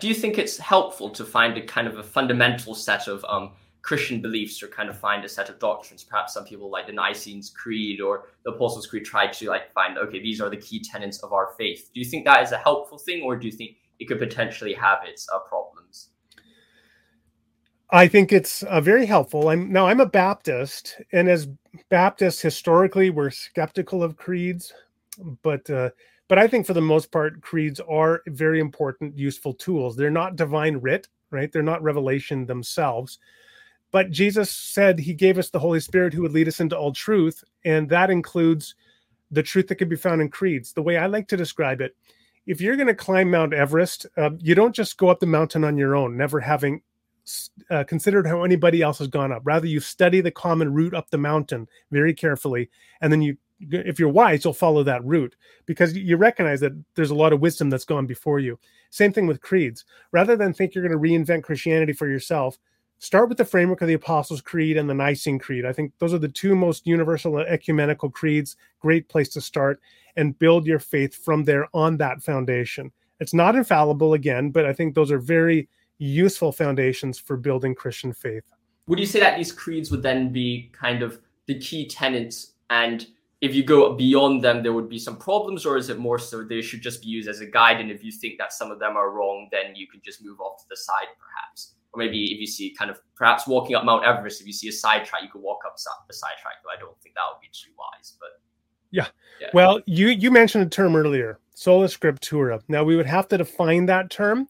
Do you think it's helpful to find a kind of a fundamental set of um, Christian beliefs or kind of find a set of doctrines? Perhaps some people like the Nicene Creed or the Apostles' Creed try to like find, okay, these are the key tenets of our faith. Do you think that is a helpful thing or do you think it could potentially have its uh, problems? I think it's uh, very helpful. I'm now I'm a Baptist, and as Baptists historically, we're skeptical of creeds, but uh, but I think for the most part, creeds are very important, useful tools. They're not divine writ, right? They're not revelation themselves. But Jesus said he gave us the Holy Spirit who would lead us into all truth. And that includes the truth that can be found in creeds. The way I like to describe it, if you're going to climb Mount Everest, uh, you don't just go up the mountain on your own, never having uh, considered how anybody else has gone up. Rather, you study the common route up the mountain very carefully, and then you if you're wise, you'll follow that route because you recognize that there's a lot of wisdom that's gone before you. Same thing with creeds. Rather than think you're going to reinvent Christianity for yourself, start with the framework of the Apostles' Creed and the Nicene Creed. I think those are the two most universal ecumenical creeds. Great place to start and build your faith from there on that foundation. It's not infallible again, but I think those are very useful foundations for building Christian faith. Would you say that these creeds would then be kind of the key tenets and if you go beyond them, there would be some problems, or is it more so they should just be used as a guide? And if you think that some of them are wrong, then you can just move off to the side, perhaps. Or maybe if you see kind of perhaps walking up Mount Everest, if you see a side track, you could walk up the side track. Though I don't think that would be too wise, but yeah. yeah. Well, you you mentioned a term earlier, sola scriptura. Now we would have to define that term,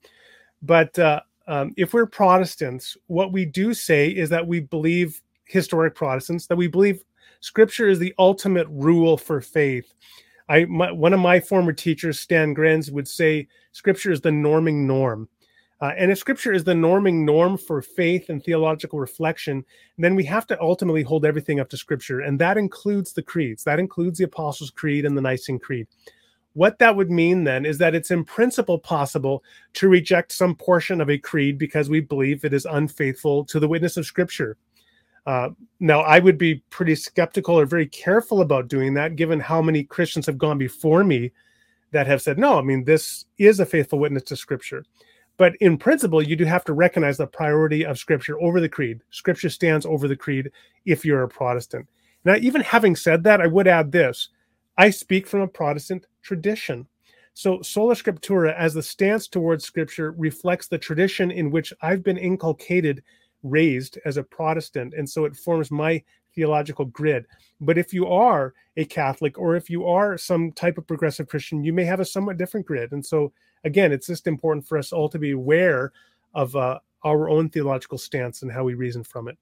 but uh, um, if we're Protestants, what we do say is that we believe historic Protestants that we believe Scripture is the ultimate rule for faith. I my, one of my former teachers, Stan Grenz, would say Scripture is the norming norm. Uh, and if Scripture is the norming norm for faith and theological reflection, then we have to ultimately hold everything up to Scripture, and that includes the creeds. That includes the Apostles' Creed and the Nicene Creed. What that would mean then is that it's in principle possible to reject some portion of a creed because we believe it is unfaithful to the witness of Scripture. Uh, now, I would be pretty skeptical or very careful about doing that, given how many Christians have gone before me that have said, no, I mean, this is a faithful witness to Scripture. But in principle, you do have to recognize the priority of Scripture over the creed. Scripture stands over the creed if you're a Protestant. Now, even having said that, I would add this I speak from a Protestant tradition. So, sola scriptura, as the stance towards Scripture, reflects the tradition in which I've been inculcated raised as a Protestant, and so it forms my theological grid. But if you are a Catholic or if you are some type of progressive Christian, you may have a somewhat different grid. And so, again, it's just important for us all to be aware of uh, our own theological stance and how we reason from it.